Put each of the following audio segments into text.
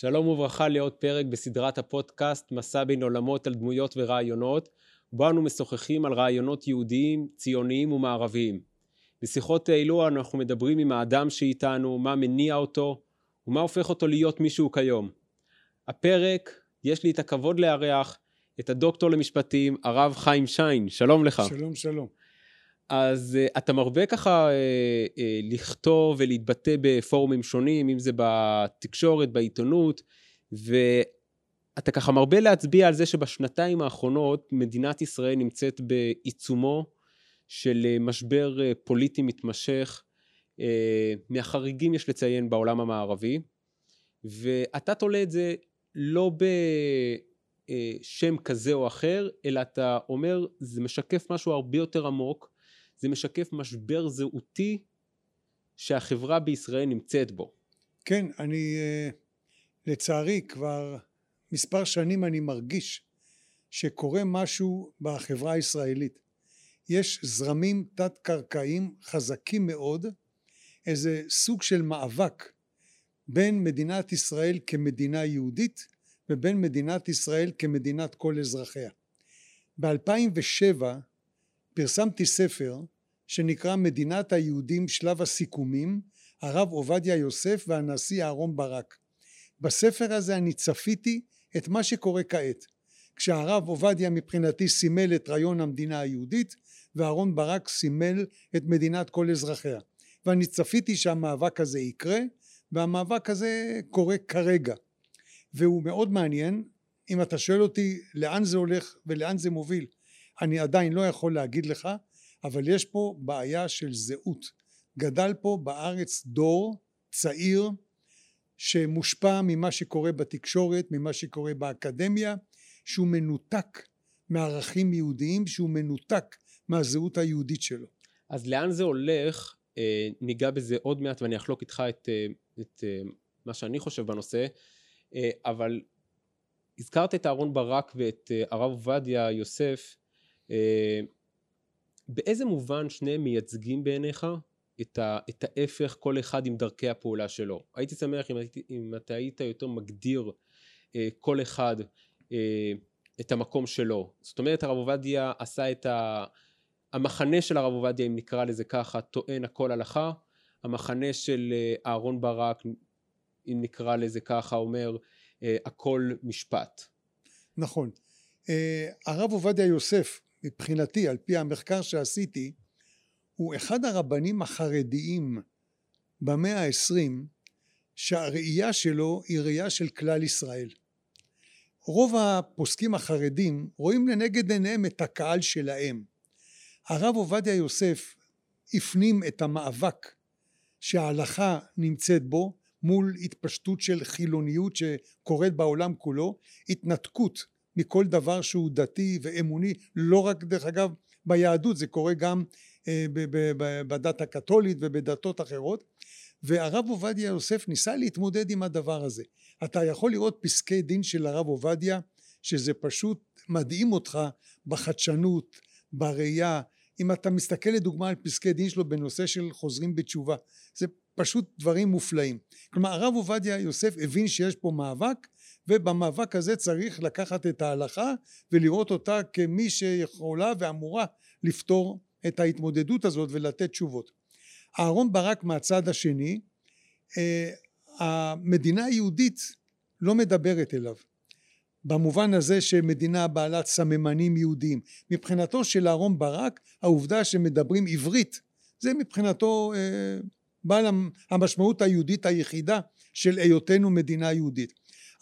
שלום וברכה לעוד פרק בסדרת הפודקאסט מסע בין עולמות על דמויות ורעיונות, בו אנו משוחחים על רעיונות יהודיים, ציוניים ומערביים. בשיחות אלו אנחנו מדברים עם האדם שאיתנו, מה מניע אותו ומה הופך אותו להיות מישהו כיום. הפרק, יש לי את הכבוד לארח את הדוקטור למשפטים, הרב חיים שיין, שלום לך. שלום, שלום. אז uh, אתה מרבה ככה uh, uh, לכתוב ולהתבטא בפורומים שונים, אם זה בתקשורת, בעיתונות, ואתה ככה מרבה להצביע על זה שבשנתיים האחרונות מדינת ישראל נמצאת בעיצומו של משבר uh, פוליטי מתמשך, uh, מהחריגים יש לציין בעולם המערבי, ואתה תולה את זה לא בשם כזה או אחר, אלא אתה אומר, זה משקף משהו הרבה יותר עמוק, זה משקף משבר זהותי שהחברה בישראל נמצאת בו. כן, אני אה, לצערי כבר מספר שנים אני מרגיש שקורה משהו בחברה הישראלית. יש זרמים תת-קרקעיים חזקים מאוד, איזה סוג של מאבק בין מדינת ישראל כמדינה יהודית ובין מדינת ישראל כמדינת כל אזרחיה. ב-2007 פרסמתי ספר שנקרא מדינת היהודים שלב הסיכומים הרב עובדיה יוסף והנשיא אהרון ברק. בספר הזה אני צפיתי את מה שקורה כעת. כשהרב עובדיה מבחינתי סימל את רעיון המדינה היהודית ואהרון ברק סימל את מדינת כל אזרחיה. ואני צפיתי שהמאבק הזה יקרה והמאבק הזה קורה כרגע. והוא מאוד מעניין אם אתה שואל אותי לאן זה הולך ולאן זה מוביל אני עדיין לא יכול להגיד לך אבל יש פה בעיה של זהות. גדל פה בארץ דור צעיר שמושפע ממה שקורה בתקשורת ממה שקורה באקדמיה שהוא מנותק מערכים יהודיים שהוא מנותק מהזהות היהודית שלו. אז לאן זה הולך? אה, ניגע בזה עוד מעט ואני אחלוק איתך את, אה, את אה, מה שאני חושב בנושא. אבל הזכרת את אהרון ברק ואת הרב עובדיה יוסף באיזה מובן שניהם מייצגים בעיניך את, ה, את ההפך כל אחד עם דרכי הפעולה שלו? הייתי שמח אם, אם אתה היית יותר מגדיר אה, כל אחד אה, את המקום שלו. זאת אומרת הרב עובדיה עשה את ה... המחנה של הרב עובדיה אם נקרא לזה ככה טוען הכל הלכה, המחנה של אה, אהרון ברק אם נקרא לזה ככה אומר אה, הכל משפט. נכון. אה, הרב עובדיה יוסף מבחינתי על פי המחקר שעשיתי הוא אחד הרבנים החרדיים במאה העשרים שהראייה שלו היא ראייה של כלל ישראל. רוב הפוסקים החרדים רואים לנגד עיניהם את הקהל שלהם. הרב עובדיה יוסף הפנים את המאבק שההלכה נמצאת בו מול התפשטות של חילוניות שקורית בעולם כולו, התנתקות מכל דבר שהוא דתי ואמוני לא רק דרך אגב ביהדות זה קורה גם אה, בדת הקתולית ובדתות אחרות. והרב עובדיה יוסף ניסה להתמודד עם הדבר הזה. אתה יכול לראות פסקי דין של הרב עובדיה שזה פשוט מדהים אותך בחדשנות בראייה. אם אתה מסתכל לדוגמה על פסקי דין שלו בנושא של חוזרים בתשובה זה פשוט דברים מופלאים. כלומר הרב עובדיה יוסף הבין שיש פה מאבק ובמאבק הזה צריך לקחת את ההלכה ולראות אותה כמי שיכולה ואמורה לפתור את ההתמודדות הזאת ולתת תשובות. אהרון ברק מהצד השני אה, המדינה היהודית לא מדברת אליו במובן הזה שמדינה בעלת סממנים יהודיים מבחינתו של אהרון ברק העובדה שמדברים עברית זה מבחינתו אה, בעל המשמעות היהודית היחידה של היותנו מדינה יהודית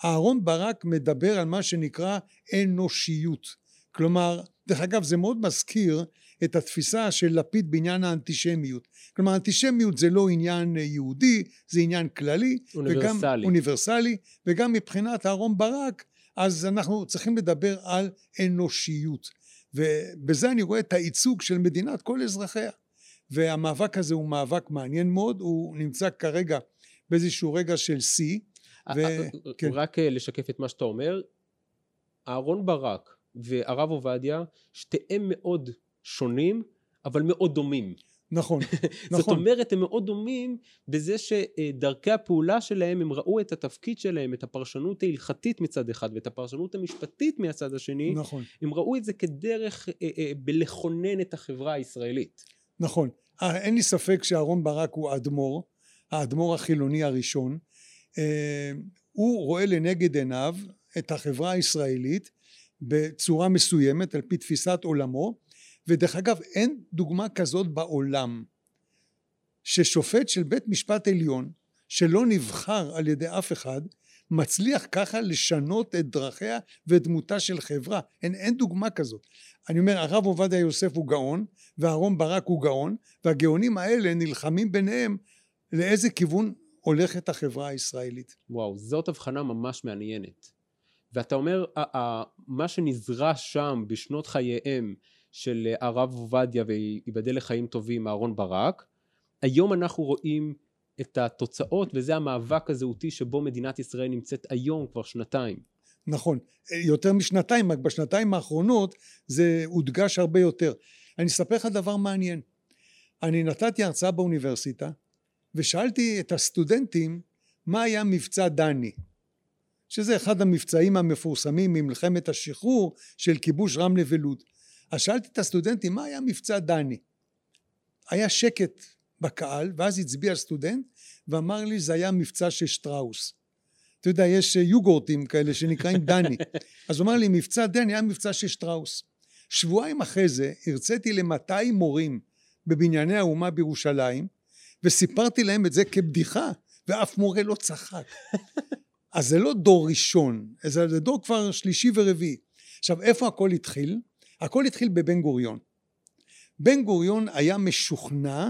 אהרון ברק מדבר על מה שנקרא אנושיות. כלומר דרך אגב זה מאוד מזכיר את התפיסה של לפיד בעניין האנטישמיות. כלומר אנטישמיות זה לא עניין יהודי זה עניין כללי אוניברסלי. וגם, אוניברסלי וגם מבחינת אהרון ברק אז אנחנו צריכים לדבר על אנושיות. ובזה אני רואה את הייצוג של מדינת כל אזרחיה. והמאבק הזה הוא מאבק מעניין מאוד הוא נמצא כרגע באיזשהו רגע של שיא ו... כן. רק אה, לשקף את מה שאתה אומר, אהרון ברק והרב עובדיה, שתיהם מאוד שונים, אבל מאוד דומים. נכון, זאת נכון. אומרת, הם מאוד דומים בזה שדרכי הפעולה שלהם, הם ראו את התפקיד שלהם, את הפרשנות ההלכתית מצד אחד ואת הפרשנות המשפטית מהצד השני, נכון, הם ראו את זה כדרך אה, אה, בלכונן את החברה הישראלית. נכון. אה, אין לי ספק שאהרון ברק הוא האדמו"ר, האדמו"ר החילוני הראשון. אה, הוא רואה לנגד עיניו את החברה הישראלית בצורה מסוימת על פי תפיסת עולמו ודרך אגב אין דוגמה כזאת בעולם ששופט של בית משפט עליון שלא נבחר על ידי אף אחד מצליח ככה לשנות את דרכיה ואת דמותה של חברה. אין, אין דוגמה כזאת. אני אומר הרב עובדיה יוסף הוא גאון ואהרון ברק הוא גאון והגאונים האלה נלחמים ביניהם לאיזה כיוון הולכת החברה הישראלית וואו, זאת הבחנה ממש מעניינת. ואתה אומר, מה שנזרע שם בשנות חייהם של הרב עובדיה וייבדל לחיים טובים אהרון ברק, היום אנחנו רואים את התוצאות וזה המאבק הזהותי שבו מדינת ישראל נמצאת היום כבר שנתיים. נכון, יותר משנתיים, רק בשנתיים האחרונות זה הודגש הרבה יותר. אני אספר לך דבר מעניין. אני נתתי הרצאה באוניברסיטה ושאלתי את הסטודנטים מה היה מבצע דני, שזה אחד המבצעים המפורסמים ממלחמת השחרור של כיבוש רמלה ולוד. אז שאלתי את הסטודנטים מה היה מבצע דני. היה שקט בקהל ואז הצביע סטודנט ואמר לי זה היה מבצע של שטראוס. אתה יודע יש יוגורטים כאלה שנקראים דני אז הוא אמר לי מבצע דני היה מבצע של שטראוס שבועיים אחרי זה הרציתי ל-200 מורים בבנייני האומה בירושלים וסיפרתי להם את זה כבדיחה ואף מורה לא צחק אז זה לא דור ראשון זה דור כבר שלישי ורביעי עכשיו איפה הכל התחיל? הכל התחיל בבן גוריון בן גוריון היה משוכנע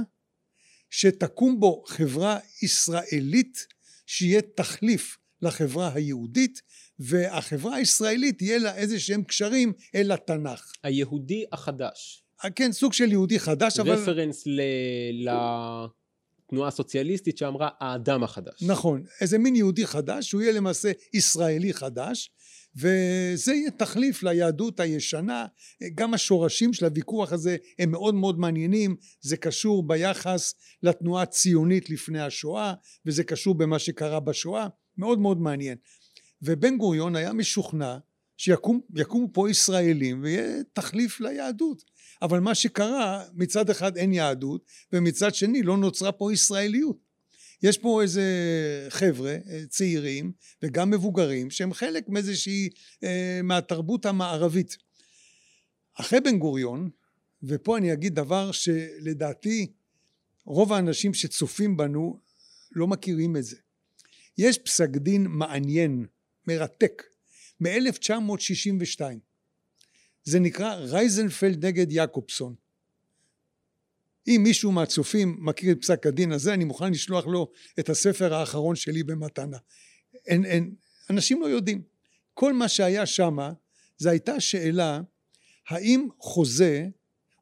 שתקום בו חברה ישראלית שיהיה תחליף לחברה היהודית והחברה הישראלית יהיה לה איזה שהם קשרים אל התנ"ך. היהודי החדש. כן סוג של יהודי חדש אבל... רפרנס ל... לתנועה הסוציאליסטית שאמרה האדם החדש. נכון איזה מין יהודי חדש שהוא יהיה למעשה ישראלי חדש וזה יהיה תחליף ליהדות הישנה. גם השורשים של הוויכוח הזה הם מאוד מאוד מעניינים. זה קשור ביחס לתנועה הציונית לפני השואה וזה קשור במה שקרה בשואה. מאוד מאוד מעניין. ובן גוריון היה משוכנע שיקומו פה ישראלים ויהיה תחליף ליהדות. אבל מה שקרה מצד אחד אין יהדות ומצד שני לא נוצרה פה ישראליות. יש פה איזה חבר'ה צעירים וגם מבוגרים שהם חלק מאיזושהי אה, מהתרבות המערבית. אחרי בן גוריון ופה אני אגיד דבר שלדעתי רוב האנשים שצופים בנו לא מכירים את זה. יש פסק דין מעניין מרתק מ-1962. זה נקרא רייזנפלד נגד יעקובסון. אם מישהו מהצופים מכיר את פסק הדין הזה אני מוכן לשלוח לו את הספר האחרון שלי במתנה. אין, אין, אנשים לא יודעים. כל מה שהיה שמה זה הייתה שאלה האם חוזה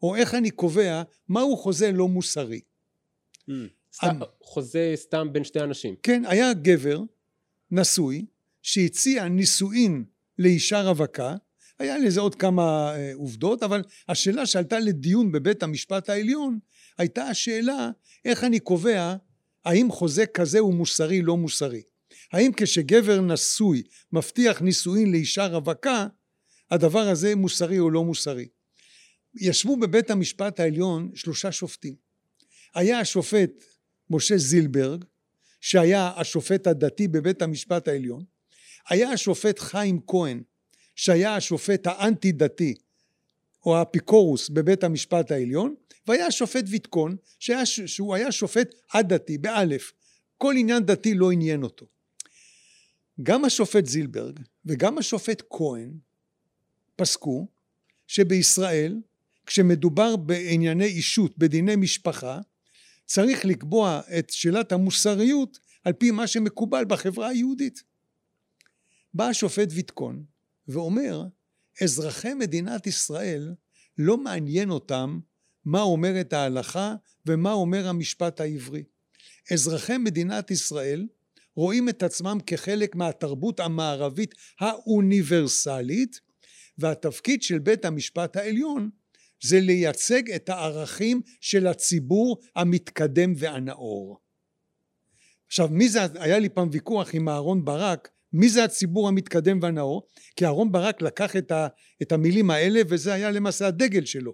או איך אני קובע מהו חוזה לא מוסרי. Mm. סתם, חוזה סתם בין שתי אנשים. כן היה גבר נשוי שהציע נישואין לאישה רווקה. היה לזה עוד כמה אה, עובדות אבל השאלה שעלתה לדיון בבית המשפט העליון הייתה השאלה איך אני קובע האם חוזה כזה הוא מוסרי לא מוסרי. האם כשגבר נשוי מבטיח נישואין לאישה רווקה הדבר הזה מוסרי או לא מוסרי? ישבו בבית המשפט העליון שלושה שופטים. היה השופט משה זילברג שהיה השופט הדתי בבית המשפט העליון היה השופט חיים כהן שהיה השופט האנטי דתי או האפיקורוס בבית המשפט העליון והיה השופט ויתקון שהיה, שהוא היה שופט א-דתי באלף. כל עניין דתי לא עניין אותו. גם השופט זילברג וגם השופט כהן פסקו שבישראל כשמדובר בענייני אישות בדיני משפחה צריך לקבוע את שאלת המוסריות על פי מה שמקובל בחברה היהודית בא השופט ויתקון ואומר אזרחי מדינת ישראל לא מעניין אותם מה אומרת ההלכה ומה אומר המשפט העברי אזרחי מדינת ישראל רואים את עצמם כחלק מהתרבות המערבית האוניברסלית והתפקיד של בית המשפט העליון זה לייצג את הערכים של הציבור המתקדם והנאור. עכשיו מי זה, היה לי פעם ויכוח עם אהרון ברק מי זה הציבור המתקדם והנאור? כי אהרון ברק לקח את, ה, את המילים האלה וזה היה למעשה הדגל שלו.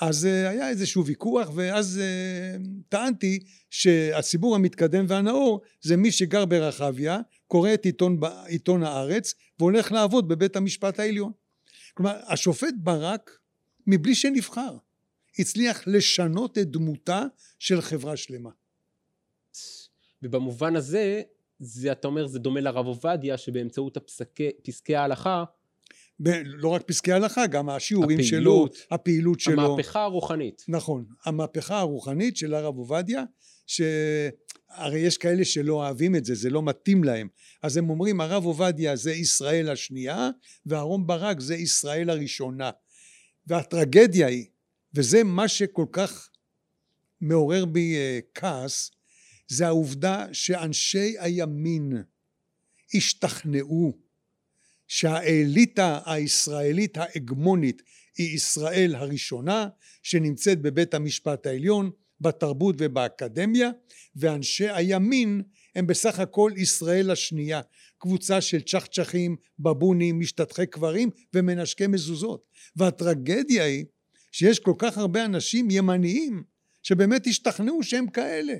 אז uh, היה איזשהו ויכוח ואז uh, טענתי שהציבור המתקדם והנאור זה מי שגר ברחביה, קורא את עיתון, עיתון הארץ והולך לעבוד בבית המשפט העליון. כלומר השופט ברק מבלי שנבחר הצליח לשנות את דמותה של חברה שלמה. ובמובן הזה זה אתה אומר זה דומה לרב עובדיה שבאמצעות הפסקי, פסקי ההלכה ב- לא רק פסקי הלכה גם השיעורים הפעילות, שלו הפעילות שלו. המהפכה הרוחנית. נכון המהפכה הרוחנית של הרב עובדיה שהרי יש כאלה שלא אוהבים את זה זה לא מתאים להם. אז הם אומרים הרב עובדיה זה ישראל השנייה ואהרון ברק זה ישראל הראשונה. והטרגדיה היא וזה מה שכל כך מעורר בי אה, כעס זה העובדה שאנשי הימין השתכנעו שהאליטה הישראלית ההגמונית היא ישראל הראשונה שנמצאת בבית המשפט העליון בתרבות ובאקדמיה ואנשי הימין הם בסך הכל ישראל השנייה. קבוצה של צ'חצ'חים בבונים משתטחי קברים ומנשקי מזוזות. והטרגדיה היא שיש כל כך הרבה אנשים ימניים שבאמת השתכנעו שהם כאלה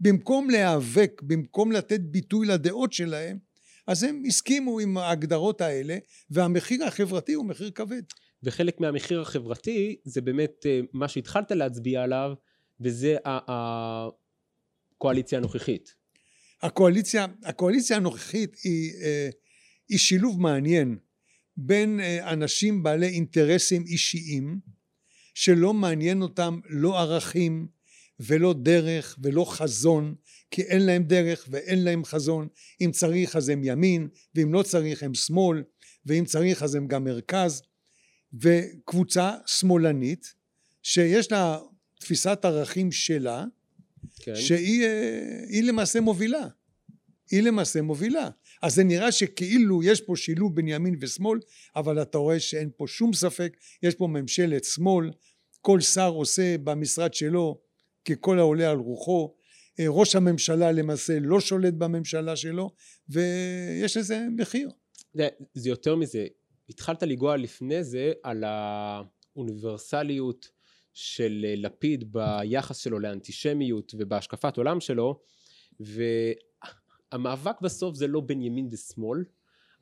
במקום להיאבק, במקום לתת ביטוי לדעות שלהם, אז הם הסכימו עם ההגדרות האלה, והמחיר החברתי הוא מחיר כבד. וחלק מהמחיר החברתי זה באמת אה, מה שהתחלת להצביע עליו, וזה הקואליציה הנוכחית. הקואליציה, הקואליציה הנוכחית היא, אה, היא שילוב מעניין בין אה, אנשים בעלי אינטרסים אישיים שלא מעניין אותם לא ערכים ולא דרך ולא חזון כי אין להם דרך ואין להם חזון. אם צריך אז הם ימין ואם לא צריך הם שמאל ואם צריך אז הם גם מרכז. וקבוצה שמאלנית שיש לה תפיסת ערכים שלה כן. שהיא למעשה מובילה. היא למעשה מובילה. אז זה נראה שכאילו יש פה שילוב בין ימין ושמאל אבל אתה רואה שאין פה שום ספק. יש פה ממשלת שמאל. כל שר עושה במשרד שלו ככל העולה על רוחו אה, ראש הממשלה למעשה לא שולט בממשלה שלו ויש לזה מחיר. זה, זה יותר מזה התחלת לנגוע לפני זה על האוניברסליות של אה, לפיד ביחס שלו לאנטישמיות ובהשקפת עולם שלו והמאבק בסוף זה לא בין ימין ושמאל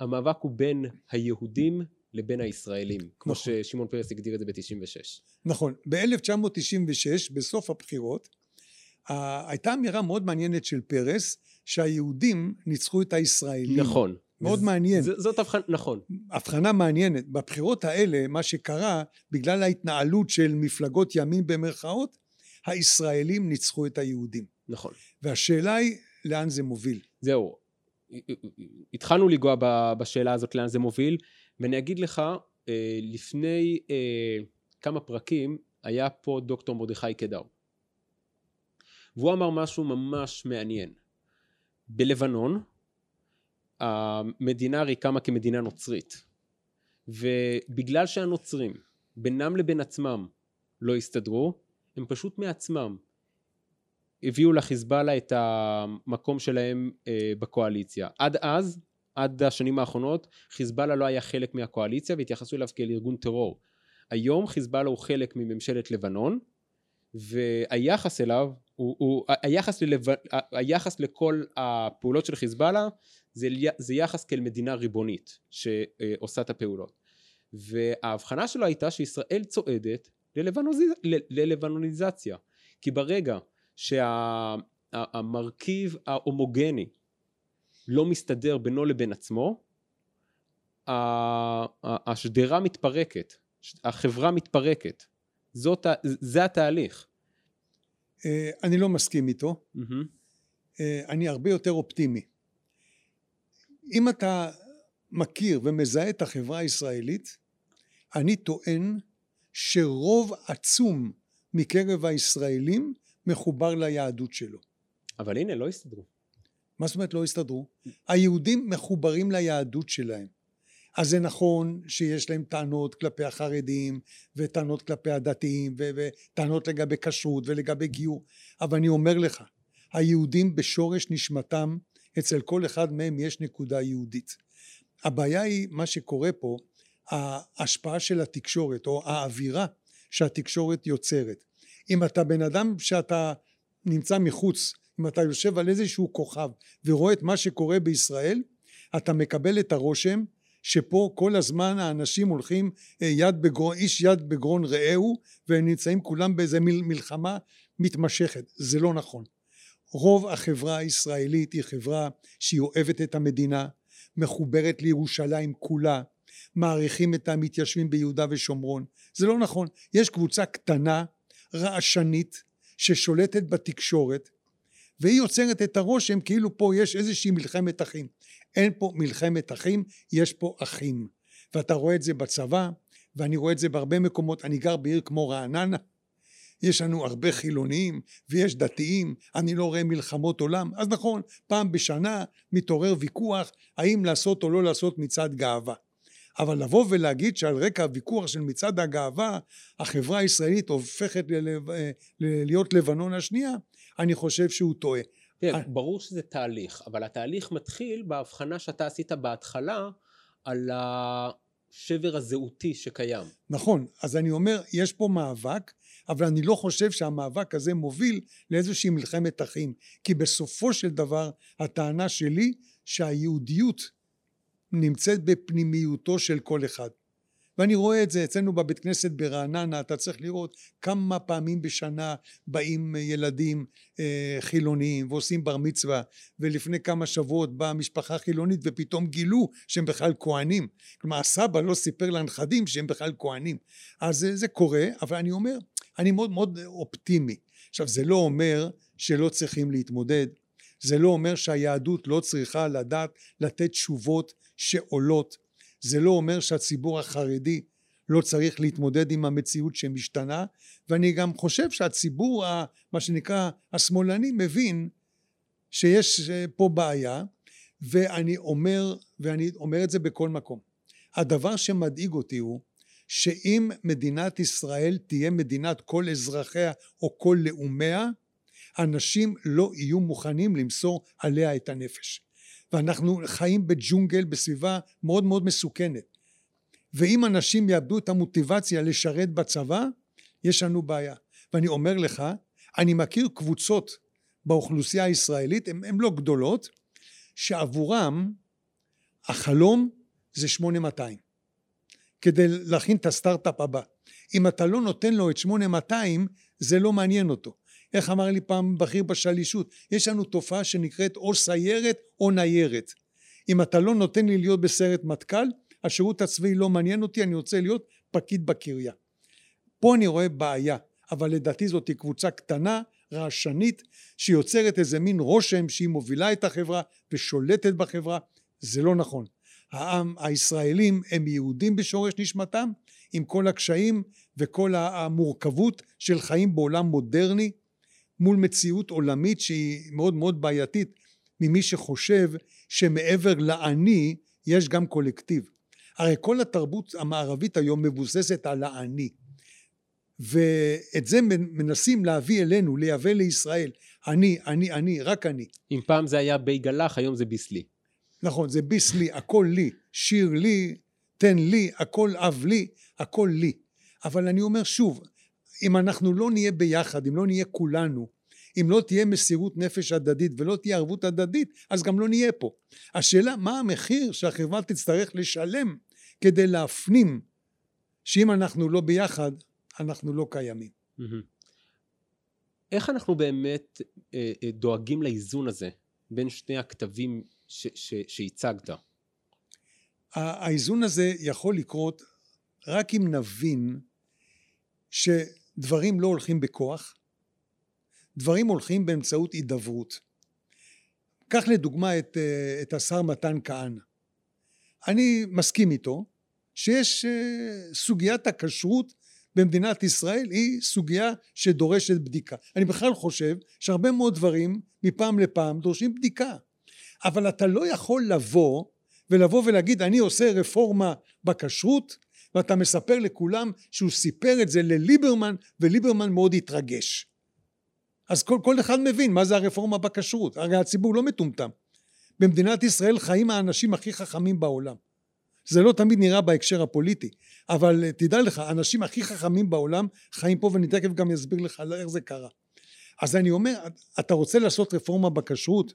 המאבק הוא בין היהודים לבין הישראלים, כמו נכון. ששמעון פרס הגדיר את זה ב-96. נכון. ב-1996, בסוף הבחירות, הייתה אמירה מאוד מעניינת של פרס, שהיהודים ניצחו את הישראלים. נכון. מאוד מעניין. ז, זאת הבחנה, נכון. הבחנה מעניינת. בבחירות האלה, מה שקרה, בגלל ההתנהלות של מפלגות ימין במרכאות, הישראלים ניצחו את היהודים. נכון. והשאלה היא, לאן זה מוביל? זהו. התחלנו לנגוע בשאלה הזאת לאן זה מוביל. ואני אגיד לך, אה, לפני אה, כמה פרקים היה פה דוקטור מרדכי קדר. והוא אמר משהו ממש מעניין. בלבנון המדינה הרי קמה כמדינה נוצרית ובגלל שהנוצרים בינם לבין עצמם לא הסתדרו הם פשוט מעצמם הביאו לחיזבאללה את המקום שלהם אה, בקואליציה עד אז עד השנים האחרונות חיזבאללה לא היה חלק מהקואליציה והתייחסו אליו כאל ארגון טרור. היום חיזבאללה הוא חלק מממשלת לבנון והיחס אליו הוא, הוא היחס, ללב, היחס לכל הפעולות של חיזבאללה זה, זה יחס כאל מדינה ריבונית שעושה את הפעולות וההבחנה שלו הייתה שישראל צועדת ללבנוניז, ללבנוניזציה כי ברגע שהמרכיב ההומוגני לא מסתדר בינו לבין עצמו, השדרה מתפרקת, החברה מתפרקת. זאת, זה התהליך. אה, אני לא מסכים איתו. אה, אני הרבה יותר אופטימי. אם אתה מכיר ומזהה את החברה הישראלית, אני טוען שרוב עצום מקרב הישראלים מחובר ליהדות שלו. אבל הנה, לא הסתדרו. מה זאת אומרת לא הסתדרו? היהודים מחוברים ליהדות שלהם. אז זה נכון שיש להם טענות כלפי החרדים וטענות כלפי הדתיים וטענות לגבי כשרות ולגבי גיור אבל אני אומר לך היהודים בשורש נשמתם אצל כל אחד מהם יש נקודה יהודית הבעיה היא מה שקורה פה ההשפעה של התקשורת או האווירה שהתקשורת יוצרת אם אתה בן אדם שאתה נמצא מחוץ אם אתה יושב על איזשהו כוכב ורואה את מה שקורה בישראל אתה מקבל את הרושם שפה כל הזמן האנשים הולכים אה, יד בגרון, איש יד בגרון רעהו והם נמצאים כולם באיזה מלחמה מתמשכת. זה לא נכון. רוב החברה הישראלית היא חברה שהיא אוהבת את המדינה מחוברת לירושלים כולה מעריכים את המתיישבים ביהודה ושומרון. זה לא נכון. יש קבוצה קטנה רעשנית ששולטת בתקשורת והיא יוצרת את הרושם כאילו פה יש איזושהי מלחמת אחים. אין פה מלחמת אחים יש פה אחים. ואתה רואה את זה בצבא ואני רואה את זה בהרבה מקומות אני גר בעיר כמו רעננה. יש לנו הרבה חילונים ויש דתיים אני לא רואה מלחמות עולם. אז נכון פעם בשנה מתעורר ויכוח האם לעשות או לא לעשות מצעד גאווה. אבל לבוא ולהגיד שעל רקע הוויכוח של מצעד הגאווה החברה הישראלית הופכת להיות לבנון השנייה אני חושב שהוא טועה. כן, ברור שזה תהליך, אבל התהליך מתחיל בהבחנה שאתה עשית בהתחלה על השבר הזהותי שקיים. נכון, אז אני אומר, יש פה מאבק, אבל אני לא חושב שהמאבק הזה מוביל לאיזושהי מלחמת אחים, כי בסופו של דבר הטענה שלי שהיהודיות נמצאת בפנימיותו של כל אחד. ואני רואה את זה אצלנו בבית כנסת ברעננה אתה צריך לראות כמה פעמים בשנה באים ילדים אה, חילוניים ועושים בר מצווה ולפני כמה שבועות באה משפחה חילונית ופתאום גילו שהם בכלל כהנים כלומר הסבא לא סיפר לנכדים שהם בכלל כהנים אז זה, זה קורה אבל אני אומר אני מאוד מאוד אופטימי. עכשיו זה לא אומר שלא צריכים להתמודד. זה לא אומר שהיהדות לא צריכה לדעת לתת תשובות שעולות זה לא אומר שהציבור החרדי לא צריך להתמודד עם המציאות שמשתנה ואני גם חושב שהציבור מה שנקרא השמאלני מבין שיש פה בעיה ואני אומר ואני אומר את זה בכל מקום. הדבר שמדאיג אותי הוא שאם מדינת ישראל תהיה מדינת כל אזרחיה או כל לאומיה אנשים לא יהיו מוכנים למסור עליה את הנפש ואנחנו חיים בג'ונגל בסביבה מאוד מאוד מסוכנת. ואם אנשים יאבדו את המוטיבציה לשרת בצבא יש לנו בעיה. ואני אומר לך אני מכיר קבוצות באוכלוסייה הישראלית הן לא גדולות שעבורם החלום זה 8200 כדי להכין את הסטארט-אפ הבא. אם אתה לא נותן לו את 8200 זה לא מעניין אותו איך אמר לי פעם בכיר בשלישות יש לנו תופעה שנקראת או סיירת או ניירת. אם אתה לא נותן לי להיות בסיירת מטכ"ל השירות הצבאי לא מעניין אותי אני רוצה להיות פקיד בקריה. פה אני רואה בעיה אבל לדעתי זאת קבוצה קטנה רעשנית שיוצרת איזה מין רושם שהיא מובילה את החברה ושולטת בחברה. זה לא נכון. העם הישראלים הם יהודים בשורש נשמתם עם כל הקשיים וכל המורכבות של חיים בעולם מודרני מול מציאות עולמית שהיא מאוד מאוד בעייתית ממי שחושב שמעבר לאני יש גם קולקטיב. הרי כל התרבות המערבית היום מבוססת על האני ואת זה מנסים להביא אלינו, לייבא לישראל. אני, אני, אני, רק אני. אם פעם זה היה בי גלח, היום זה ביסלי. נכון, זה ביסלי, הכל לי. שיר לי, תן לי, הכל אב לי, הכל לי. אבל אני אומר שוב, אם אנחנו לא נהיה ביחד, אם לא נהיה כולנו, אם לא תהיה מסירות נפש הדדית ולא תהיה ערבות הדדית, אז גם לא נהיה פה. השאלה, מה המחיר שהחברה תצטרך לשלם כדי להפנים שאם אנחנו לא ביחד, אנחנו לא קיימים. איך אנחנו באמת אה, אה, דואגים לאיזון הזה בין שני הכתבים שהצגת? האיזון הזה יכול לקרות רק אם נבין שדברים לא הולכים בכוח, דברים הולכים באמצעות הידברות. קח לדוגמה את, אה, את השר מתן כהנא. אני מסכים איתו שיש אה, סוגיית הכשרות במדינת ישראל היא סוגיה שדורשת בדיקה. אני בכלל חושב שהרבה מאוד דברים מפעם לפעם דורשים בדיקה. אבל אתה לא יכול לבוא ולבוא ולהגיד אני עושה רפורמה בכשרות ואתה מספר לכולם שהוא סיפר את זה לליברמן וליברמן מאוד התרגש. אז כל, כל אחד מבין מה זה הרפורמה בכשרות, הרי הציבור לא מטומטם. במדינת ישראל חיים האנשים הכי חכמים בעולם. זה לא תמיד נראה בהקשר הפוליטי, אבל תדע לך, האנשים הכי חכמים בעולם חיים פה ואני תכף גם אסביר לך איך זה קרה. אז אני אומר, אתה רוצה לעשות רפורמה בכשרות?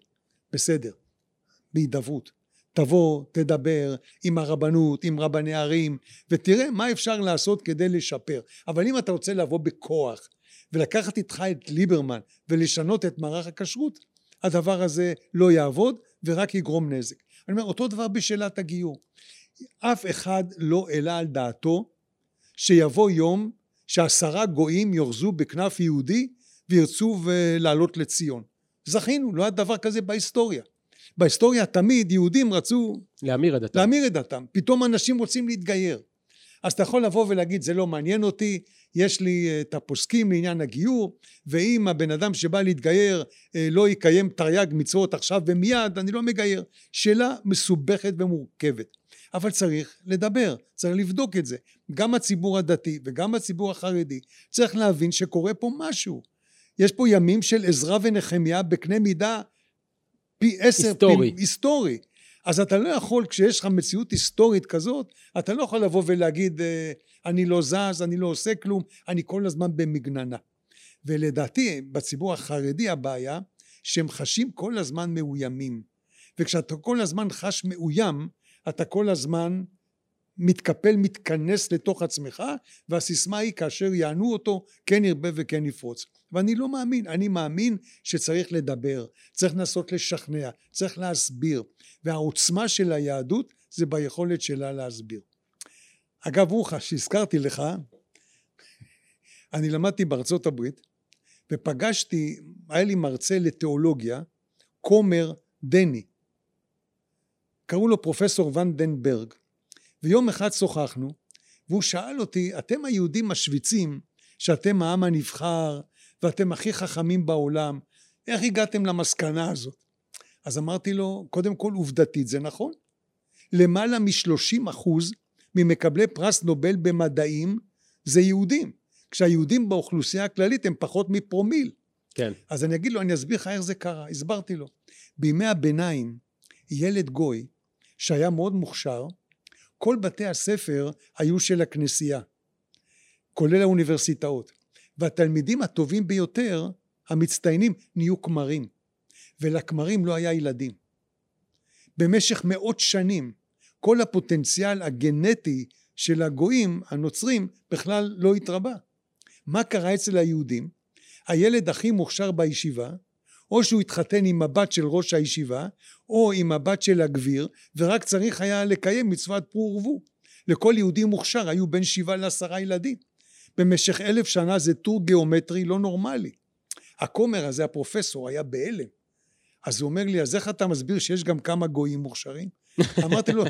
בסדר, בהידברות. תבוא, תדבר עם הרבנות, עם רבני ערים, ותראה מה אפשר לעשות כדי לשפר. אבל אם אתה רוצה לבוא בכוח ולקחת איתך את ליברמן ולשנות את מערך הכשרות, הדבר הזה לא יעבוד ורק יגרום נזק. אני אומר, אותו דבר בשאלת הגיור. אף אחד לא העלה על דעתו שיבוא יום שעשרה גויים יאחזו בכנף יהודי וירצו לעלות לציון. זכינו, לא היה דבר כזה בהיסטוריה. בהיסטוריה תמיד יהודים רצו להמיר את דתם. להמיר את דתם. פתאום אנשים רוצים להתגייר. אז אתה יכול לבוא ולהגיד זה לא מעניין אותי, יש לי אה, את הפוסקים לעניין הגיור, ואם הבן אדם שבא להתגייר אה, לא יקיים תרי"ג מצוות עכשיו ומיד, אני לא מגייר. שאלה מסובכת ומורכבת. אבל צריך לדבר, צריך לבדוק את זה. גם הציבור הדתי וגם הציבור החרדי צריך להבין שקורה פה משהו. יש פה ימים של עזרא ונחמיה בקנה מידה פי עשר, היסטורי. פי, היסטורי. אז אתה לא יכול, כשיש לך מציאות היסטורית כזאת, אתה לא יכול לבוא ולהגיד אה, אני לא זז, אני לא עושה כלום, אני כל הזמן במגננה. ולדעתי בציבור החרדי הבעיה שהם חשים כל הזמן מאוימים. וכשאתה כל הזמן חש מאוים, אתה כל הזמן מתקפל, מתכנס לתוך עצמך, והסיסמה היא כאשר יענו אותו, כן ירבה וכן יפרוץ. ואני לא מאמין, אני מאמין שצריך לדבר, צריך לנסות לשכנע, צריך להסביר, והעוצמה של היהדות זה ביכולת שלה להסביר. אגב רוחה, שהזכרתי לך, אני למדתי בארצות הברית, ופגשתי, היה לי מרצה לתיאולוגיה, כומר דני, קראו לו פרופסור ון דנברג, ויום אחד שוחחנו, והוא שאל אותי, אתם היהודים משוויצים שאתם העם הנבחר ואתם הכי חכמים בעולם, איך הגעתם למסקנה הזאת? אז אמרתי לו, קודם כל עובדתית זה נכון. למעלה משלושים אחוז ממקבלי פרס נובל במדעים זה יהודים. כשהיהודים באוכלוסייה הכללית הם פחות מפרומיל. כן. אז אני אגיד לו, אני אסביר לך איך זה קרה. הסברתי לו. בימי הביניים, ילד גוי שהיה מאוד מוכשר, כל בתי הספר היו של הכנסייה, כולל האוניברסיטאות. והתלמידים הטובים ביותר, המצטיינים, נהיו כמרים. ולכמרים לא היה ילדים. במשך מאות שנים כל הפוטנציאל הגנטי של הגויים הנוצרים בכלל לא התרבה. מה קרה אצל היהודים? הילד הכי מוכשר בישיבה או שהוא התחתן עם הבת של ראש הישיבה או עם הבת של הגביר ורק צריך היה לקיים מצוות פרו ורבו. לכל יהודי מוכשר היו בין שבעה לעשרה ילדים. במשך אלף שנה זה טור גיאומטרי לא נורמלי. הכומר הזה הפרופסור היה בהלם. אז הוא אומר לי אז איך אתה מסביר שיש גם כמה גויים מוכשרים? אמרתי לו,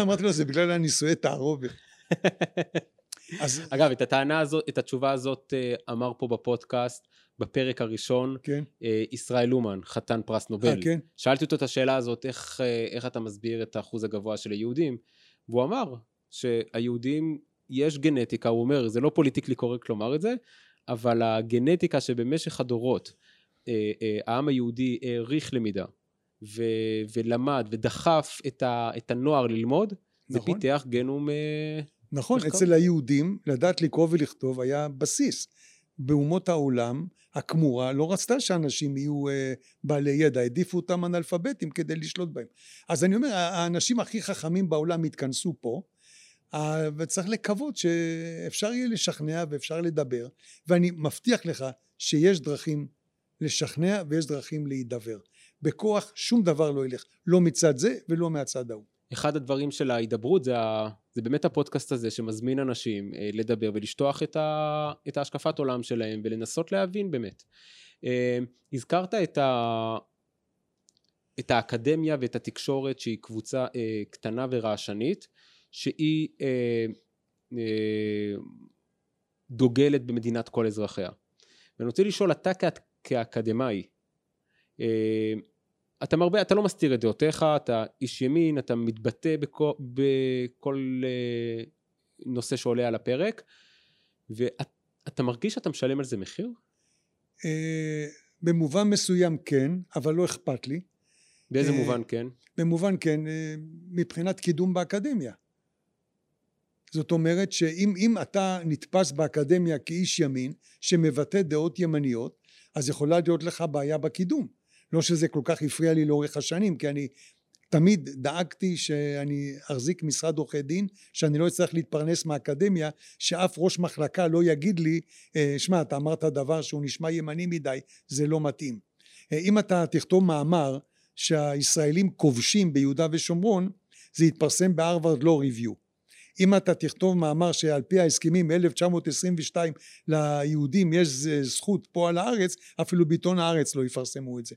אמרתי לו זה בגלל הנישואי תערובת. אז... אגב, את הטענה הזאת, את התשובה הזאת אה, אמר פה בפודקאסט בפרק הראשון, כן. אה, ישראל אומן, חתן פרס נובל. 아, כן. שאלתי אותו את השאלה הזאת, איך, אה, איך אתה מסביר את האחוז הגבוה של היהודים? והוא אמר שהיהודים, יש גנטיקה, הוא אומר, זה לא politically correct לומר את זה, אבל הגנטיקה שבמשך הדורות העם היהודי העריך למידה, ו, ולמד ודחף את, ה, את הנוער ללמוד, נכון. זה פיתח גנום נכון, מחקר. אצל היהודים לדעת לקרוא ולכתוב היה בסיס. באומות העולם הכמורה לא רצתה שאנשים יהיו אה, בעלי ידע, העדיפו אותם אנאלפביתים כדי לשלוט בהם. אז אני אומר, האנשים הכי חכמים בעולם התכנסו פה, אה, וצריך לקוות שאפשר יהיה לשכנע ואפשר לדבר, ואני מבטיח לך שיש דרכים לשכנע ויש דרכים להידבר. בכוח שום דבר לא ילך, לא מצד זה ולא מהצד ההוא. אחד הדברים של ההידברות זה, ה... זה באמת הפודקאסט הזה שמזמין אנשים אה, לדבר ולשטוח את, ה... את ההשקפת עולם שלהם ולנסות להבין באמת. אה, הזכרת את, ה... את האקדמיה ואת התקשורת שהיא קבוצה אה, קטנה ורעשנית שהיא אה, אה, דוגלת במדינת כל אזרחיה. ואני רוצה לשאול אתה כ... כאקדמאי אה, אתה מרבה, אתה לא מסתיר את דעותיך, אתה איש ימין, אתה מתבטא בכל, בכל אה, נושא שעולה על הפרק, ואתה מרגיש שאתה משלם על זה מחיר? אה, במובן מסוים כן, אבל לא אכפת לי. באיזה מובן כן? במובן כן, מבחינת קידום באקדמיה. זאת אומרת שאם אתה נתפס באקדמיה כאיש ימין שמבטא דעות ימניות אז יכולה להיות לך בעיה בקידום לא שזה כל כך הפריע לי לאורך השנים כי אני תמיד דאגתי שאני אחזיק משרד עורכי דין שאני לא אצטרך להתפרנס מהאקדמיה שאף ראש מחלקה לא יגיד לי אה, שמע אתה אמרת דבר שהוא נשמע ימני מדי זה לא מתאים. אה, אם אתה תכתוב מאמר שהישראלים כובשים ביהודה ושומרון זה יתפרסם בהרווארד לא ריוויו. אם אתה תכתוב מאמר שעל פי ההסכמים מ-1922 ליהודים יש זכות פה על הארץ אפילו בעיתון הארץ לא יפרסמו את זה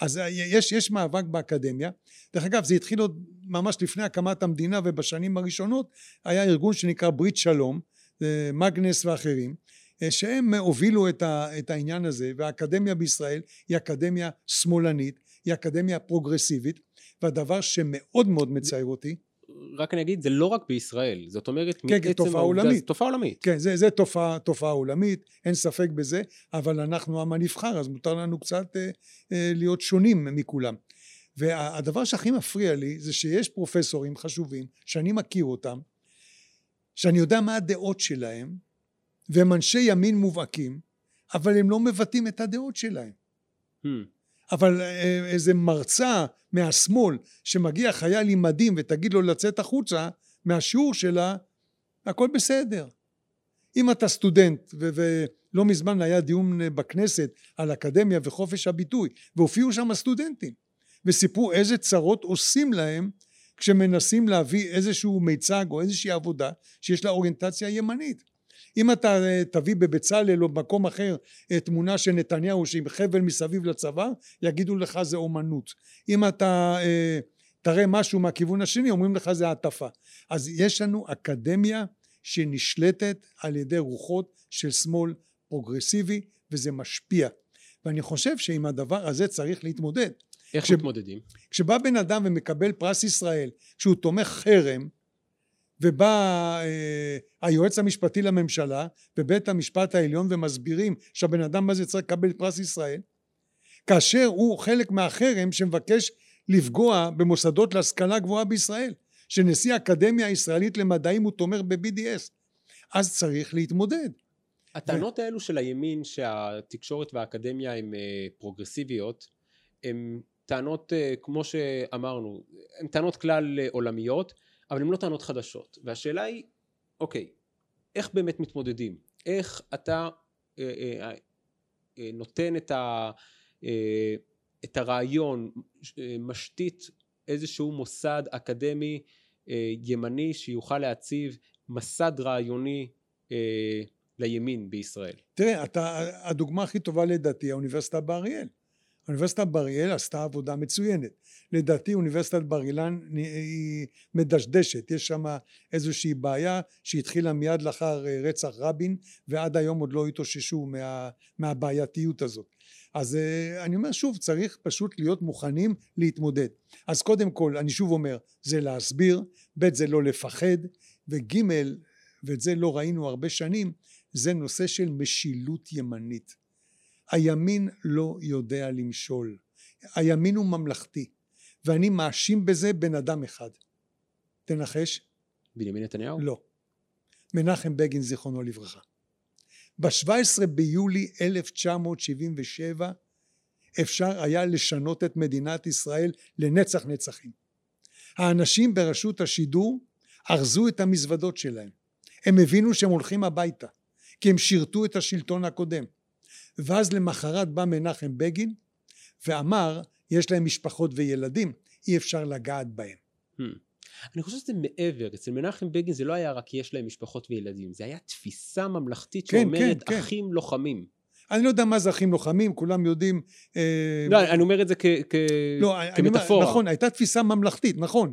אז יש, יש מאבק באקדמיה. דרך אגב זה התחיל עוד ממש לפני הקמת המדינה ובשנים הראשונות היה ארגון שנקרא ברית שלום מגנס ואחרים שהם הובילו את, ה, את העניין הזה והאקדמיה בישראל היא אקדמיה שמאלנית היא אקדמיה פרוגרסיבית והדבר שמאוד מאוד מצער אותי רק אני אגיד, זה לא רק בישראל, זאת אומרת, כן, כן, תופעה עולמית. תופעה עולמית. כן, זה, זה תופעה, תופעה עולמית, אין ספק בזה, אבל אנחנו עם הנבחר, אז מותר לנו קצת אה, אה, להיות שונים מכולם. והדבר שהכי מפריע לי זה שיש פרופסורים חשובים שאני מכיר אותם, שאני יודע מה הדעות שלהם, והם אנשי ימין מובהקים, אבל הם לא מבטאים את הדעות שלהם. Hmm. אבל אה, איזה מרצה מהשמאל שמגיע חייל עם מדים ותגיד לו לצאת החוצה מהשיעור שלה הכל בסדר. אם אתה סטודנט ולא מזמן היה דיון בכנסת על אקדמיה וחופש הביטוי והופיעו שם הסטודנטים וסיפרו איזה צרות עושים להם כשמנסים להביא איזשהו מיצג או איזושהי עבודה שיש לה אוריינטציה ימנית אם אתה אה, תביא בבצלאל או במקום אחר אה, תמונה של נתניהו שם עם חבל מסביב לצוואר יגידו לך זה אומנות. אם אתה אה, תראה משהו מהכיוון השני אומרים לך זה הטפה. אז יש לנו אקדמיה שנשלטת על ידי רוחות של שמאל פרוגרסיבי וזה משפיע. ואני חושב שעם הדבר הזה צריך להתמודד. איך כש... מתמודדים? כשבא בן אדם ומקבל פרס ישראל שהוא תומך חרם ובא אה, היועץ המשפטי לממשלה ובית המשפט העליון ומסבירים שהבן אדם הזה צריך לקבל פרס ישראל כאשר הוא חלק מהחרם שמבקש לפגוע במוסדות להשכלה גבוהה בישראל שנשיא האקדמיה הישראלית למדעים הוא תומך ב-BDS אז צריך להתמודד. הטענות ו... האלו של הימין שהתקשורת והאקדמיה הן אה, פרוגרסיביות הן טענות אה, כמו שאמרנו הן טענות כלל עולמיות אבל הן לא טענות חדשות והשאלה היא אוקיי איך באמת מתמודדים איך אתה אה, אה, אה, נותן את, ה, אה, את הרעיון אה, משתית איזשהו מוסד אקדמי אה, ימני שיוכל להציב מסד רעיוני אה, לימין בישראל. תראה, אתה, הדוגמה הכי טובה לדעתי האוניברסיטה באריאל. אוניברסיטת בר אילן עשתה עבודה מצוינת. לדעתי אוניברסיטת בר אילן היא מדשדשת. יש שם איזושהי בעיה שהתחילה מיד לאחר אה, רצח רבין ועד היום עוד לא התאוששו מה, מהבעייתיות הזאת. אז אה, אני אומר שוב צריך פשוט להיות מוכנים להתמודד. אז קודם כל אני שוב אומר זה להסביר ב' זה לא לפחד וג' ואת זה לא ראינו הרבה שנים זה נושא של משילות ימנית הימין לא יודע למשול. הימין הוא ממלכתי ואני מאשים בזה בן אדם אחד. תנחש? בנימין נתניהו? לא. מנחם בגין זיכרונו לברכה. ב-17 ביולי 1977 אפשר היה לשנות את מדינת ישראל לנצח נצחים. האנשים ברשות השידור ארזו את המזוודות שלהם. הם הבינו שהם הולכים הביתה כי הם שירתו את השלטון הקודם ואז למחרת בא מנחם בגין ואמר יש להם משפחות וילדים אי אפשר לגעת בהם. Hmm. אני חושב שזה מעבר, אצל מנחם בגין זה לא היה רק יש להם משפחות וילדים, זה היה תפיסה ממלכתית כן, שאומרת כן, כן. אחים לוחמים. אני לא יודע מה זה אחים לוחמים, כולם יודעים... אה... לא, אני אומר את זה כ- כ- לא, כמטאפורה. נכון, הייתה תפיסה ממלכתית, נכון.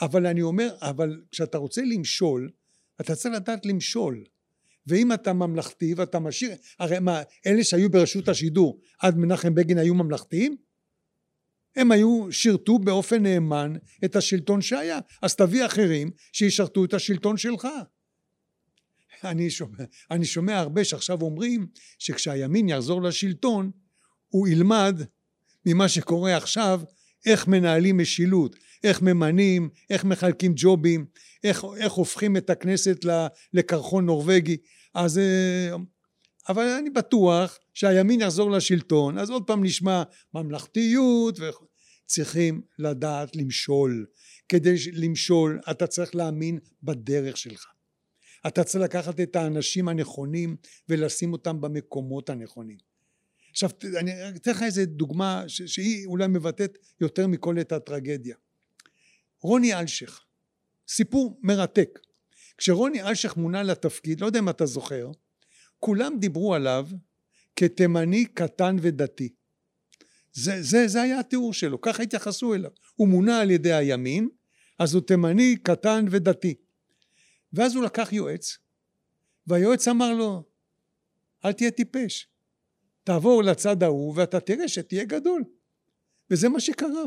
אבל אני אומר, אבל כשאתה רוצה למשול, אתה צריך לדעת למשול. ואם אתה ממלכתי ואתה משאיר, הרי מה, אלה שהיו ברשות השידור עד מנחם בגין היו ממלכתיים? הם היו, שירתו באופן נאמן את השלטון שהיה. אז תביא אחרים שישרתו את השלטון שלך. אני שומע, אני שומע הרבה שעכשיו אומרים שכשהימין יחזור לשלטון הוא ילמד ממה שקורה עכשיו איך מנהלים משילות, איך ממנים, איך מחלקים ג'ובים, איך, איך הופכים את הכנסת לקרחון נורבגי. אז אה, אבל אני בטוח שהימין יחזור לשלטון, אז עוד פעם נשמע ממלכתיות, צריכים לדעת למשול. כדי למשול אתה צריך להאמין בדרך שלך. אתה צריך לקחת את האנשים הנכונים ולשים אותם במקומות הנכונים. עכשיו אני אתן לך איזה דוגמה שהיא אולי מבטאת יותר מכל את הטרגדיה. רוני אלשיך, סיפור מרתק. כשרוני אלשיך מונה לתפקיד, לא יודע אם אתה זוכר, כולם דיברו עליו כתימני קטן ודתי. זה, זה, זה היה התיאור שלו, ככה התייחסו אליו. הוא מונה על ידי הימין, אז הוא תימני קטן ודתי. ואז הוא לקח יועץ, והיועץ אמר לו, אל תהיה טיפש, תעבור לצד ההוא ואתה תראה שתהיה גדול. וזה מה שקרה.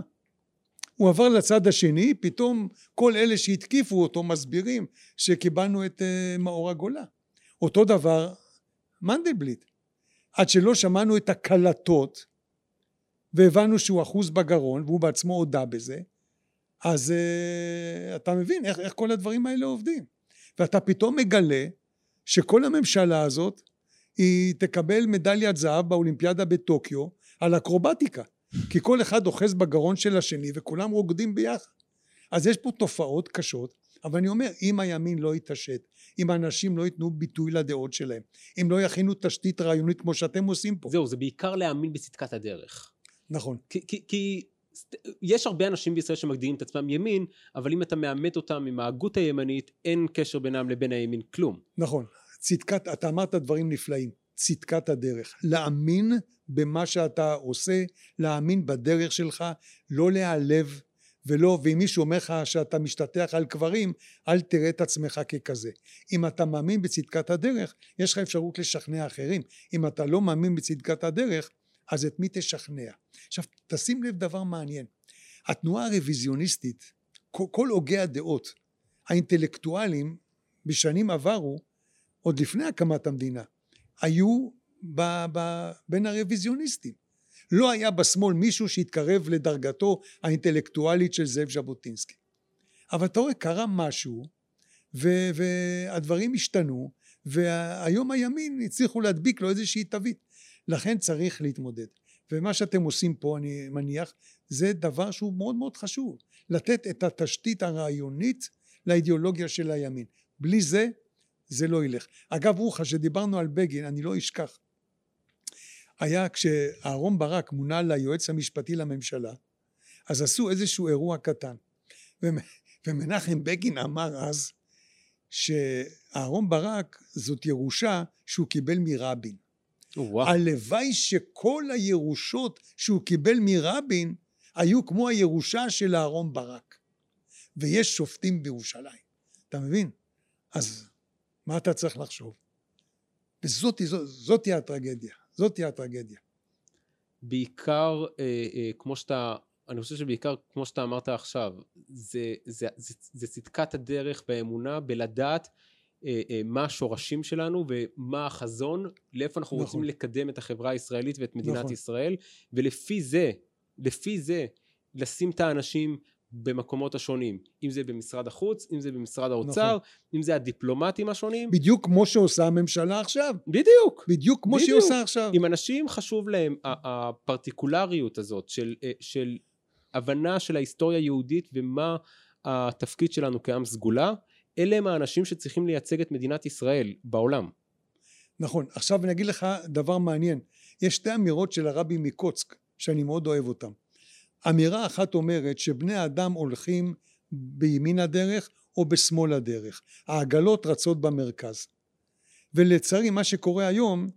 הוא עבר לצד השני, פתאום כל אלה שהתקיפו אותו מסבירים שקיבלנו את uh, מאור הגולה. אותו דבר מנדלבליט. עד שלא שמענו את הקלטות והבנו שהוא אחוז בגרון והוא בעצמו הודה בזה, אז uh, אתה מבין איך, איך כל הדברים האלה עובדים. ואתה פתאום מגלה שכל הממשלה הזאת היא תקבל מדליית זהב באולימפיאדה בטוקיו על אקרובטיקה. כי כל אחד אוחז בגרון של השני וכולם רוקדים ביחד. אז יש פה תופעות קשות, אבל אני אומר, אם הימין לא יתעשת, אם האנשים לא ייתנו ביטוי לדעות שלהם, אם לא יכינו תשתית רעיונית כמו שאתם עושים פה. זהו, זה בעיקר להאמין בצדקת הדרך. נכון. כי, כי, כי יש הרבה אנשים בישראל שמגדירים את עצמם ימין, אבל אם אתה מאמת אותם עם ההגות הימנית, אין קשר בינם לבין הימין כלום. נכון. צדקת, אתה אמרת דברים נפלאים. צדקת הדרך. להאמין במה שאתה עושה, להאמין בדרך שלך, לא להיעלב ולא, ואם מישהו אומר לך שאתה משתטח על קברים, אל תראה את עצמך ככזה. אם אתה מאמין בצדקת הדרך, יש לך אפשרות לשכנע אחרים. אם אתה לא מאמין בצדקת הדרך, אז את מי תשכנע? עכשיו, תשים לב דבר מעניין. התנועה הרוויזיוניסטית, כל, הוגי הדעות, האינטלקטואלים, בשנים עברו, עוד לפני הקמת המדינה, היו ב, ב, בין הרוויזיוניסטים. לא היה בשמאל מישהו שהתקרב לדרגתו האינטלקטואלית של זאב ז'בוטינסקי. אבל אתה רואה, קרה משהו, ו, והדברים השתנו, והיום הימין הצליחו להדביק לו איזושהי תווית. לכן צריך להתמודד. ומה שאתם עושים פה, אני מניח, זה דבר שהוא מאוד מאוד חשוב. לתת את התשתית הרעיונית לאידיאולוגיה של הימין. בלי זה, זה לא ילך. אגב, רוחה, שדיברנו על בגין, אני לא אשכח. היה כשאהרון ברק מונה ליועץ המשפטי לממשלה, אז עשו איזשהו אירוע קטן. ומנחם בגין אמר אז שאהרון ברק זאת ירושה שהוא קיבל מרבין. הלוואי שכל הירושות שהוא קיבל מרבין היו כמו הירושה של אהרון ברק. ויש שופטים בירושלים. אתה מבין? אז מה אתה צריך לחשוב? וזאתי זאת, זאתי הטרגדיה. זאתי הטרגדיה. בעיקר, אה, אה, כמו שאתה, אני חושב שבעיקר, כמו שאתה אמרת עכשיו, זה, זה, זה, זה צדקת הדרך באמונה, בלדעת אה, אה, מה השורשים שלנו ומה החזון, לאיפה אנחנו נכון. רוצים לקדם את החברה הישראלית ואת מדינת נכון. ישראל, ולפי זה, לפי זה, לשים את האנשים במקומות השונים, אם זה במשרד החוץ, אם זה במשרד האוצר, נכון. אם זה הדיפלומטים השונים. בדיוק כמו שעושה הממשלה עכשיו. בדיוק. בדיוק כמו בדיוק. שהיא עושה עכשיו. אם אנשים חשוב להם הפרטיקולריות הזאת של, אה, של הבנה של ההיסטוריה היהודית ומה התפקיד שלנו כעם סגולה, אלה הם האנשים שצריכים לייצג את מדינת ישראל בעולם. נכון. עכשיו אני אגיד לך דבר מעניין. יש שתי אמירות של הרבי מקוצק שאני מאוד אוהב אותן. אמירה אחת אומרת שבני אדם הולכים בימין הדרך או בשמאל הדרך. העגלות רצות במרכז. ולצערי מה שקורה היום,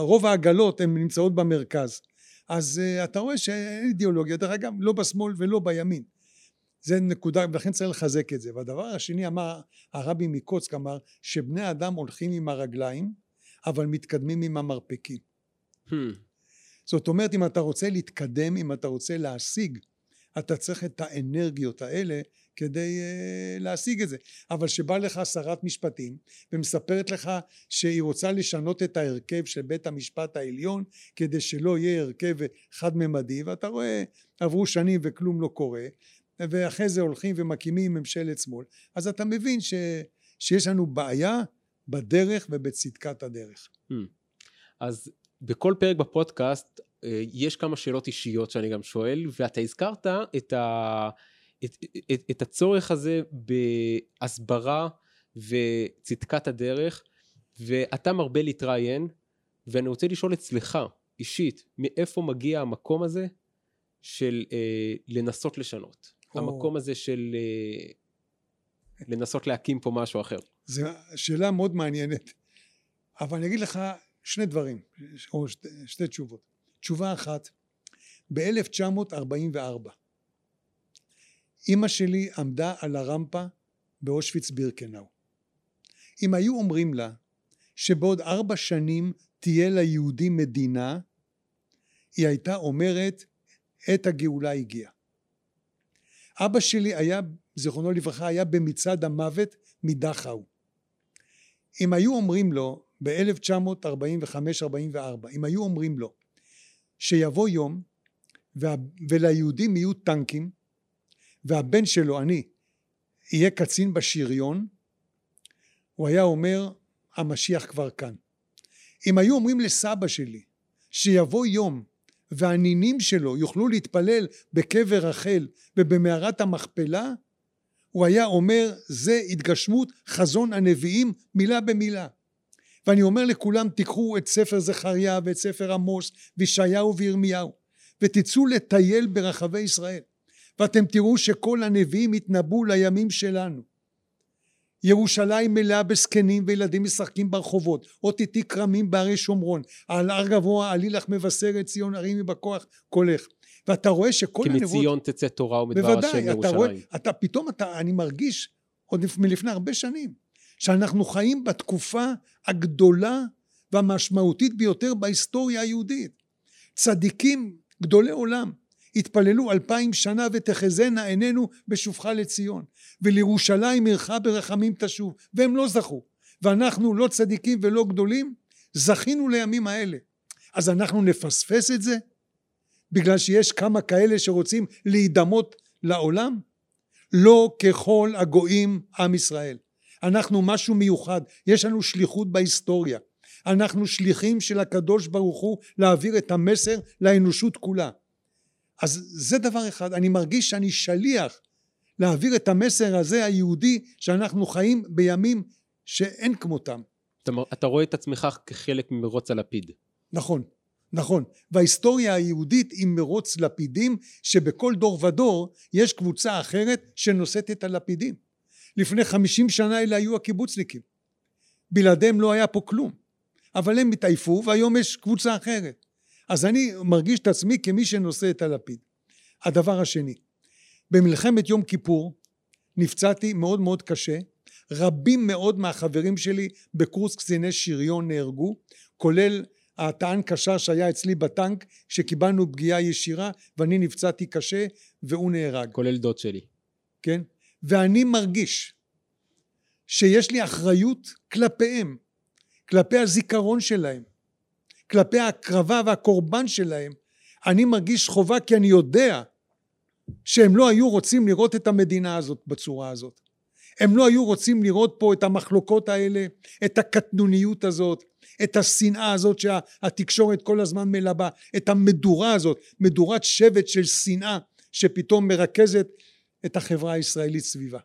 רוב העגלות הן נמצאות במרכז. אז uh, אתה רואה שאין אידיאולוגיה, דרך אגב, לא בשמאל ולא בימין. זה נקודה, ולכן צריך לחזק את זה. והדבר השני אמר, הרבי מקוצק אמר, שבני אדם הולכים עם הרגליים, אבל מתקדמים עם המרפקים. Hmm. זאת אומרת, אם אתה רוצה להתקדם, אם אתה רוצה להשיג, אתה צריך את האנרגיות האלה כדי uh, להשיג את זה. אבל שבא לך שרת משפטים ומספרת לך שהיא רוצה לשנות את ההרכב של בית המשפט העליון כדי שלא יהיה הרכב חד ממדי ואתה רואה עברו שנים וכלום לא קורה ואחרי זה הולכים ומקימים ממשלת שמאל אז אתה מבין ש, שיש לנו בעיה בדרך ובצדקת הדרך. Hmm. אז בכל פרק בפודקאסט אה, יש כמה שאלות אישיות שאני גם שואל ואתה הזכרת את ה... את, את, את הצורך הזה בהסברה וצדקת הדרך, ואתה מרבה להתראיין, ואני רוצה לשאול אצלך, אישית, מאיפה מגיע המקום הזה של אה, לנסות לשנות? או. המקום הזה של אה, לנסות להקים פה משהו אחר. זו שאלה מאוד מעניינת, אבל אני אגיד לך שני דברים, או שתי, שתי תשובות. תשובה אחת, ב-1944 אימא שלי עמדה על הרמפה באושוויץ בירקנאו. אם היו אומרים לה שבעוד ארבע שנים תהיה ליהודים מדינה, היא הייתה אומרת עת הגאולה הגיעה. אבא שלי היה, זיכרונו לברכה, היה במצעד המוות מדכאו. אם היו אומרים לו ב-1945-44, אם היו אומרים לו שיבוא יום וליהודים יהיו טנקים והבן שלו, אני, יהיה קצין בשריון, הוא היה אומר, המשיח כבר כאן. אם היו אומרים לסבא שלי שיבוא יום והנינים שלו יוכלו להתפלל בקבר רחל ובמערת המכפלה, הוא היה אומר זה התגשמות חזון הנביאים מילה במילה. ואני אומר לכולם תיקחו את ספר זכריה ואת ספר עמוס וישעיהו וירמיהו ותצאו לטייל ברחבי ישראל ואתם תראו שכל הנביאים התנבאו לימים שלנו. ירושלים מלאה בזקנים וילדים משחקים ברחובות, איתי כרמים בהרי שומרון, על הר גבוה עלי לך מבשרת ציון הרימי בכוח קולך. ואתה רואה שכל הנבואות... כי מציון תצא תורה ומדבר השם ירושלים. אתה רואה, אתה פתאום אתה, אני מרגיש, עוד מלפני הרבה שנים, שאנחנו חיים בתקופה הגדולה והמשמעותית ביותר בהיסטוריה היהודית. צדיקים גדולי עולם התפללו אלפיים שנה ותחזינה עינינו בשובך לציון ולירושלים עירך ברחמים תשוב והם לא זכו. ואנחנו לא צדיקים ולא גדולים זכינו לימים האלה. אז אנחנו נפספס את זה? בגלל שיש כמה כאלה שרוצים להידמות לעולם? לא ככל הגויים עם ישראל אנחנו משהו מיוחד יש לנו שליחות בהיסטוריה אנחנו שליחים של הקדוש ברוך הוא להעביר את המסר לאנושות כולה אז זה דבר אחד, אני מרגיש שאני שליח להעביר את המסר הזה היהודי שאנחנו חיים בימים שאין כמותם. אתה, אתה רואה את עצמך כחלק ממרוץ הלפיד. נכון, נכון. וההיסטוריה היהודית היא מרוץ לפידים שבכל דור ודור יש קבוצה אחרת שנושאת את הלפידים. לפני חמישים שנה אלה היו הקיבוצניקים. בלעדיהם לא היה פה כלום. אבל הם התעייפו והיום יש קבוצה אחרת. אז אני מרגיש את עצמי כמי שנושא את הלפיד. הדבר השני, במלחמת יום כיפור נפצעתי מאוד מאוד קשה, רבים מאוד מהחברים שלי בקורס קציני שריון נהרגו, כולל הטען קשר שהיה אצלי בטנק שקיבלנו פגיעה ישירה ואני נפצעתי קשה והוא נהרג. כולל דוד שלי. כן? ואני מרגיש שיש לי אחריות כלפיהם, כלפי הזיכרון שלהם, כלפי ההקרבה והקורבן שלהם. אני מרגיש חובה כי אני יודע שהם לא היו רוצים לראות את המדינה הזאת בצורה הזאת. הם לא היו רוצים לראות פה את המחלוקות האלה את הקטנוניות הזאת את השנאה הזאת שהתקשורת כל הזמן מלבה את המדורה הזאת מדורת שבט של שנאה שפתאום מרכזת את החברה הישראלית סביבה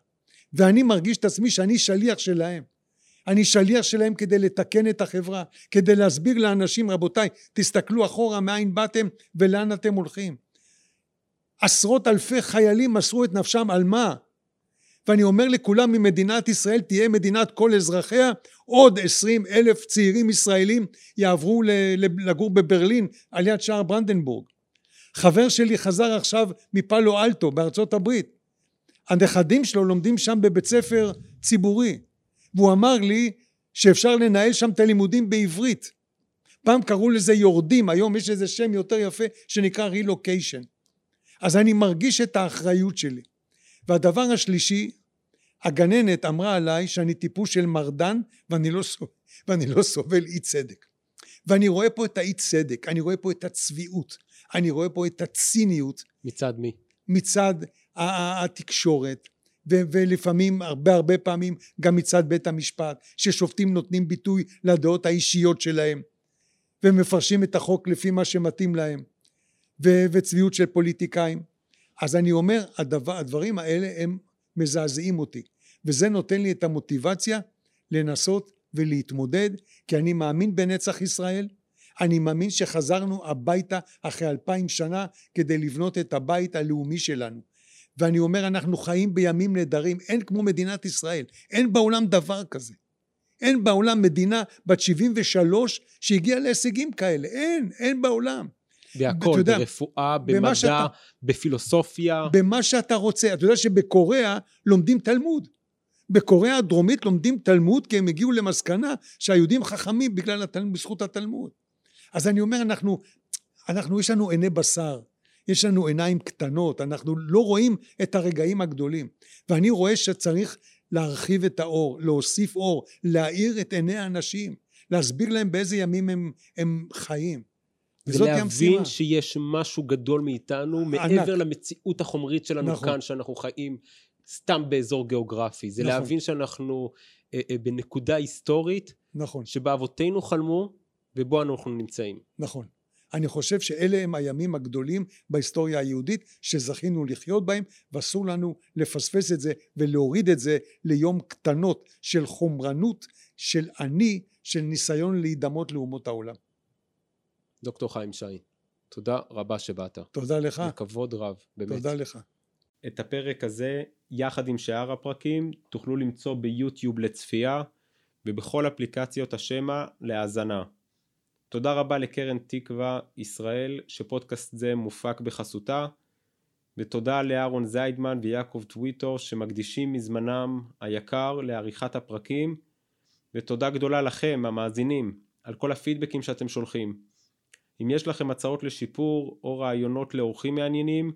ואני מרגיש את עצמי שאני שליח שלהם אני שליח שלהם כדי לתקן את החברה, כדי להסביר לאנשים רבותיי תסתכלו אחורה מאין באתם ולאן אתם הולכים. עשרות אלפי חיילים מסרו את נפשם על מה? ואני אומר לכולם ממדינת ישראל תהיה מדינת כל אזרחיה עוד עשרים אלף צעירים ישראלים יעברו לגור בברלין על יד שער ברנדנבורג חבר שלי חזר עכשיו מפאלו אלטו בארצות הברית הנכדים שלו לומדים שם בבית ספר ציבורי והוא אמר לי שאפשר לנהל שם את הלימודים בעברית פעם קראו לזה יורדים, היום יש איזה שם יותר יפה שנקרא רילוקיישן. אז אני מרגיש את האחריות שלי. והדבר השלישי, הגננת אמרה עליי שאני טיפוס של מרדן ואני לא, סובל, ואני לא סובל אי צדק. ואני רואה פה את האי צדק, אני רואה פה את הצביעות, אני רואה פה את הציניות. מצד מי? מצד התקשורת, ולפעמים, הרבה הרבה פעמים, גם מצד בית המשפט, ששופטים נותנים ביטוי לדעות האישיות שלהם, ומפרשים את החוק לפי מה שמתאים להם, ו- וצביעות של פוליטיקאים. אז אני אומר, הדבר, הדברים האלה הם מזעזעים אותי, וזה נותן לי את המוטיבציה לנסות ולהתמודד, כי אני מאמין בנצח ישראל, אני מאמין שחזרנו הביתה אחרי אלפיים שנה כדי לבנות את הבית הלאומי שלנו. ואני אומר אנחנו חיים בימים נהדרים, אין כמו מדינת ישראל, אין בעולם דבר כזה. אין בעולם מדינה בת 73 שהגיעה להישגים כאלה, אין, אין בעולם. בהכל, יודע, ברפואה, במדע, שאתה, בפילוסופיה. במה שאתה רוצה. אתה יודע שבקוריאה לומדים תלמוד. בקוריאה הדרומית לומדים תלמוד כי הם הגיעו למסקנה שהיהודים חכמים בגלל התלמוד, בזכות התלמוד. אז אני אומר אנחנו, אנחנו יש לנו עיני בשר, יש לנו עיניים קטנות, אנחנו לא רואים את הרגעים הגדולים. ואני רואה שצריך להרחיב את האור, להוסיף אור, להאיר את עיני האנשים, להסביר להם באיזה ימים הם, הם חיים. ולהבין שיש משהו גדול מאיתנו ענק. מעבר למציאות החומרית שלנו נכון. כאן שאנחנו חיים סתם באזור גיאוגרפי. זה נכון. להבין שאנחנו אה, אה, בנקודה היסטורית נכון. שבה אבותינו חלמו ובו אנחנו נמצאים. נכון. אני חושב שאלה הם הימים הגדולים בהיסטוריה היהודית שזכינו לחיות בהם ואסור לנו לפספס את זה ולהוריד את זה ליום קטנות של חומרנות, של אני, של ניסיון להידמות לאומות העולם. דוקטור חיים שי, תודה רבה שבאת. תודה לך. בכבוד רב, באמת. תודה לך. את הפרק הזה, יחד עם שאר הפרקים, תוכלו למצוא ביוטיוב לצפייה ובכל אפליקציות השמע להאזנה. תודה רבה לקרן תקווה ישראל שפודקאסט זה מופק בחסותה ותודה לאהרון זיידמן ויעקב טוויטור שמקדישים מזמנם היקר לעריכת הפרקים ותודה גדולה לכם המאזינים על כל הפידבקים שאתם שולחים. אם יש לכם הצעות לשיפור או רעיונות לאורחים מעניינים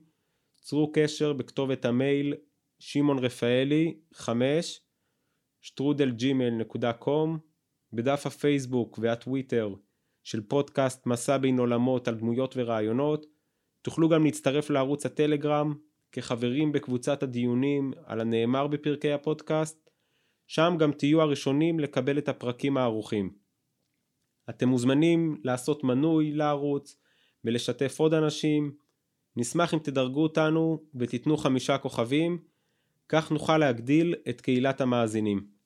צרו קשר בכתובת המייל שמעון רפאלי 5 שטרודלג'ימל.קום בדף הפייסבוק והטוויטר של פודקאסט מסע בין עולמות על דמויות ורעיונות. תוכלו גם להצטרף לערוץ הטלגרם כחברים בקבוצת הדיונים על הנאמר בפרקי הפודקאסט. שם גם תהיו הראשונים לקבל את הפרקים הערוכים. אתם מוזמנים לעשות מנוי לערוץ ולשתף עוד אנשים. נשמח אם תדרגו אותנו ותיתנו חמישה כוכבים, כך נוכל להגדיל את קהילת המאזינים.